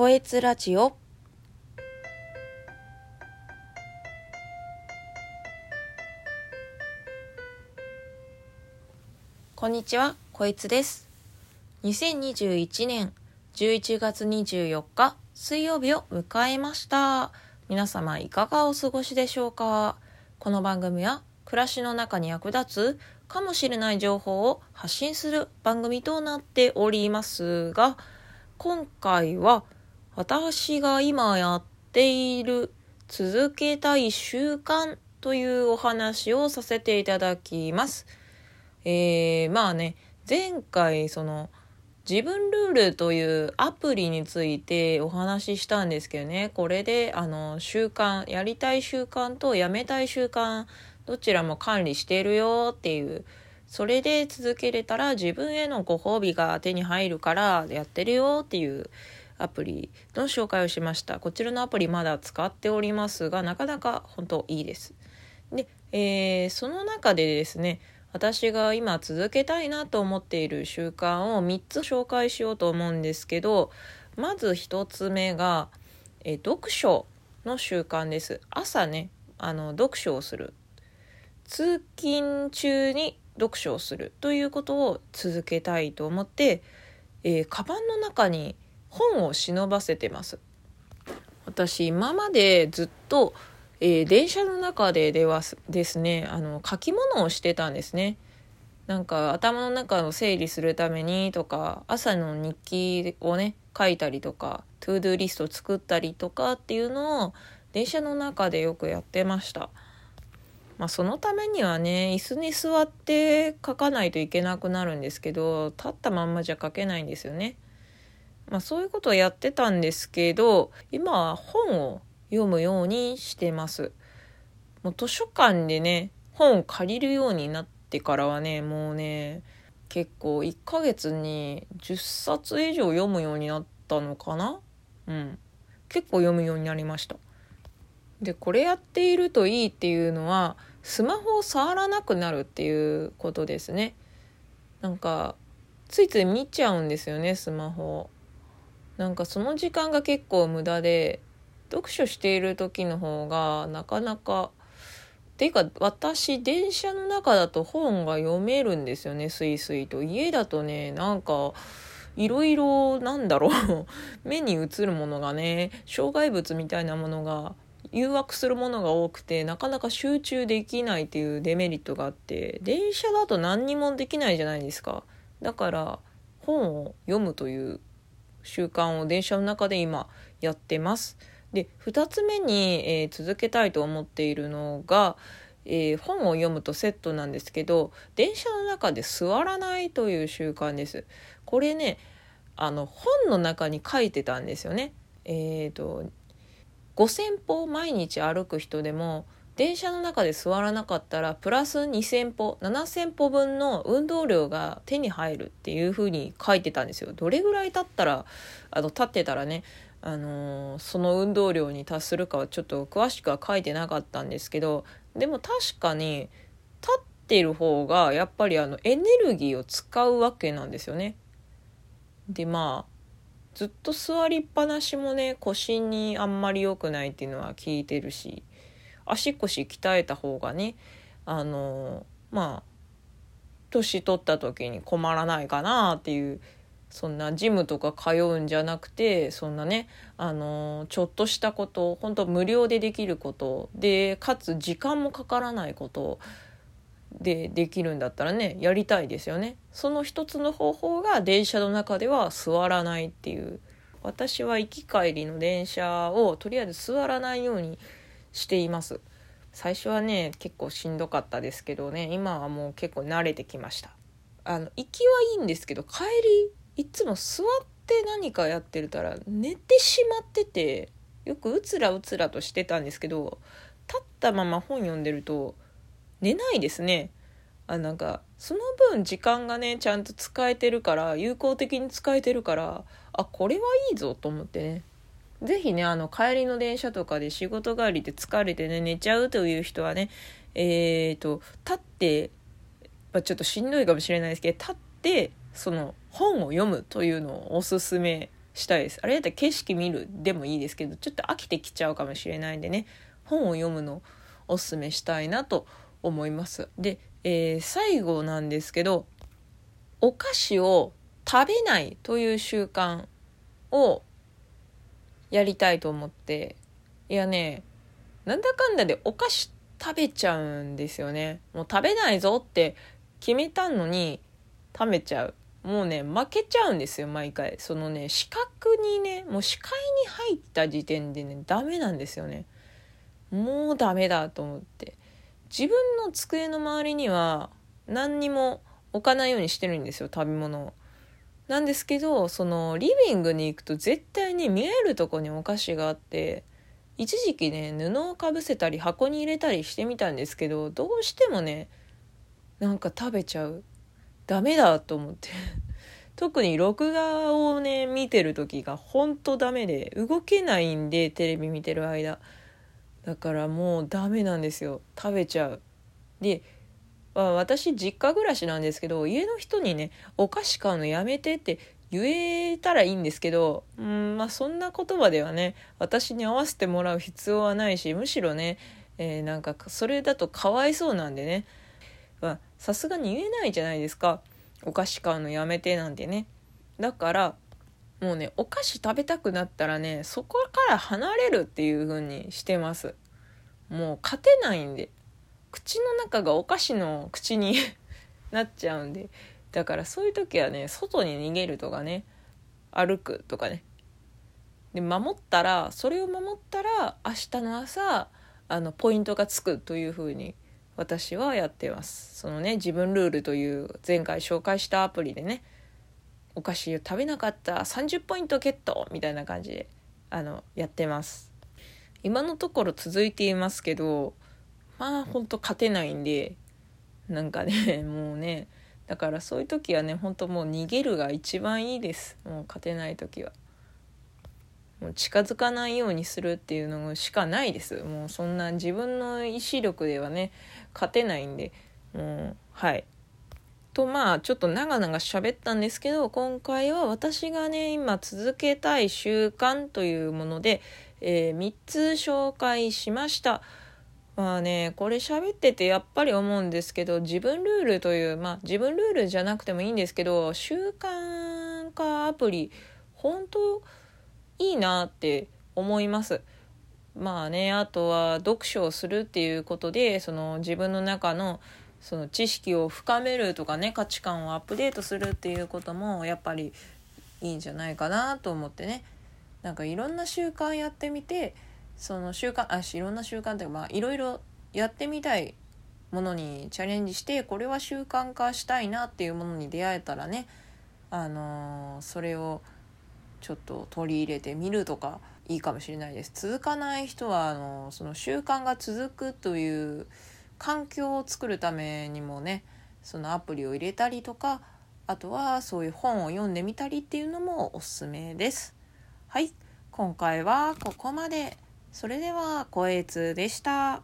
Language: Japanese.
こえつラジオこんにちは、こいつです。2021年11月24日水曜日を迎えました。皆様いかがお過ごしでしょうか？この番組は暮らしの中に役立つかもしれない情報を発信する番組となっておりますが、今回は私が今やっている続けたい習慣というお話をさせていただきます。えー、まあね、前回その自分ルールというアプリについてお話ししたんですけどね、これであの習慣、やりたい習慣とやめたい習慣、どちらも管理してるよっていう、それで続けれたら自分へのご褒美が手に入るからやってるよっていう。アプリの紹介をしました。こちらのアプリまだ使っておりますが、なかなか本当いいです。で、えーその中でですね、私が今続けたいなと思っている習慣を3つ紹介しようと思うんですけどまず1つ目が、え読書の習慣です朝ねあの読書をする通勤中に読書をするということを続けたいと思って、えー、カバンの中に本を忍ばせてます。私今までずっとえー電車の中でではですねあの書き物をしてたんですね。なんか頭の中を整理するためにとか朝の日記をね書いたりとか to do リスト作ったりとかっていうのを電車の中でよくやってました。まあそのためにはね椅子に座って書かないといけなくなるんですけど立ったまんまじゃ書けないんですよね。まあそういうことをやってたんですけど今は本を読むようにしてます。もう図書館でね、本を借りるようになってからはね、もうね、結構1ヶ月に10冊以上読むようになったのかな？うん。結構読むようになりました。で、これやっているといいっていうのは、スマホを触らなくなるっていうことですね。なんか、ついつい見ちゃうんですよね、スマホ。なんかその時間が結構無駄で、読書している時の方がなかなかていうか私電車の中だと本が読めるんですよねスイスイと。家だとねなんかいろいろなんだろう 目に映るものがね障害物みたいなものが誘惑するものが多くてなかなか集中できないっていうデメリットがあって電車だと何にもできないじゃないですか。だから本を読むという習慣を電車の中で今やってますで2つ目に、えー続けたいと思っているのが、えー本を読むとセットなんですけど電車の中で座らないという習慣です。これねあの本の中に書いてたんですよね。えー、と5,000歩毎日歩く人でも電車の中で座らなかったらプラス2,000歩7,000歩分の運動量が手に入るっていう風に書いてたんですよ。どれぐらい経ったらあの立ってたらねあのーその運動量に達するかはちょっと詳しくは書いてなかったんですけどでも確かに立ってる方がやっぱりあのエネルギーを使うわけなんですよね。でまあずっと座りっぱなしもね腰にあんまり良くないっていうのは聞いてるし足腰鍛えた方がねあのまあ年取った時に困らないかなっていうそんなジムとか通うんじゃなくてそんなねあのちょっとしたこと本当無料でできることでかつ時間もかからないことでできるんだったらねやりたいですよね。その一つの方法が電車の中では座らないっていう。私は行き帰りの電車をとりあえず座らないようにしています。最初はね結構しんどかったですけどね今はもう結構慣れてきました。あの行きはいいんですけど帰りいつも座って何かやってるたら寝てしまっててよくうつらうつらとしてたんですけど立ったまま本読んでると寝ないですね。あなんかその分時間がねちゃんと使えてるから有効的に使えてるからあこれはいいぞと思ってね。是非ねあの帰りの電車とかで仕事帰りで疲れてね寝ちゃうという人はねえー、と立って、まあ、ちょっとしんどいかもしれないですけど立ってその本を読むというのをおすすめしたいです。あれだったら景色見るでもいいですけどちょっと飽きてきちゃうかもしれないんでね本を読むのおすすめしたいなと思います。で、えー、最後なんですけどお菓子を食べないという習慣をやりたいと思って。いやねなんだかんだでお菓子食べちゃうんですよね。もう食べないぞって決めたのに食べちゃう。もうね負けちゃうんですよ毎回。そのね視覚にねもう視界に入った時点でねダメなんですよね。もうダメだと思って。自分の机の周りには何にも置かないようにしてるんですよ食べ物を。なんですけどそのリビングに行くと絶対に見えるとこにお菓子があって一時期ね布をかぶせたり箱に入れたりしてみたんですけどどうしてもねなんか食べちゃう。ダメだと思って。特に録画をね見てる時がほんとダメで動けないんでテレビ見てる間。だからもうダメなんですよ。食べちゃう。で私実家暮らしなんですけど家の人にねお菓子買うのやめてって言えたらいいんですけどうんまあそんな言葉ではね私に合わせてもらう必要はないしむしろね、えー、なんかそれだとかわいそうなんでね。さすがに言えないじゃないですか。お菓子買うのやめてなんてね。だからもうねお菓子食べたくなったらねそこから離れるっていう風にしてます。もう勝てないんで。口の中がお菓子の口に なっちゃうんでだからそういう時はね外に逃げるとかね歩くとかね。で守ったらそれを守ったら明日の朝あのポイントがつくというふうに私はやってます。そのね自分ルールという前回紹介したアプリでねお菓子を食べなかった30ポイントゲットみたいな感じであのやってます。今のところ続いていますけどまあほんと勝てないんでなんかね もうね。だからそういう時はねほんともう逃げるが一番いいです。もう勝てない時は。もう近づかないようにするっていうのしかないです。もうそんな自分の意志力ではね勝てないんで。もうはい。とまあちょっと長々喋ったんですけど今回は私がね今続けたい習慣というもので、えー、3つ紹介しました。まあねこれ喋っててやっぱり思うんですけど自分ルールというまあ自分ルールじゃなくてもいいんですけど習慣化アプリ本当いいなって思います。まあねあとは読書をするっていうことでその自分の中のその知識を深めるとかね価値観をアップデートするっていうこともやっぱりいいんじゃないかなと思ってねなんかいろんな習慣やってみてその習慣あいろんな習慣っていうかまあいろいろやってみたいものにチャレンジしてこれは習慣化したいなっていうものに出会えたらねあのー、それをちょっと取り入れてみるとかいいかもしれないです。続かない人はあのその習慣が続くという環境を作るためにもねそのアプリを入れたりとかあとはそういう本を読んでみたりっていうのもおすすめです。はい。今回はここまで。それでは声通でした。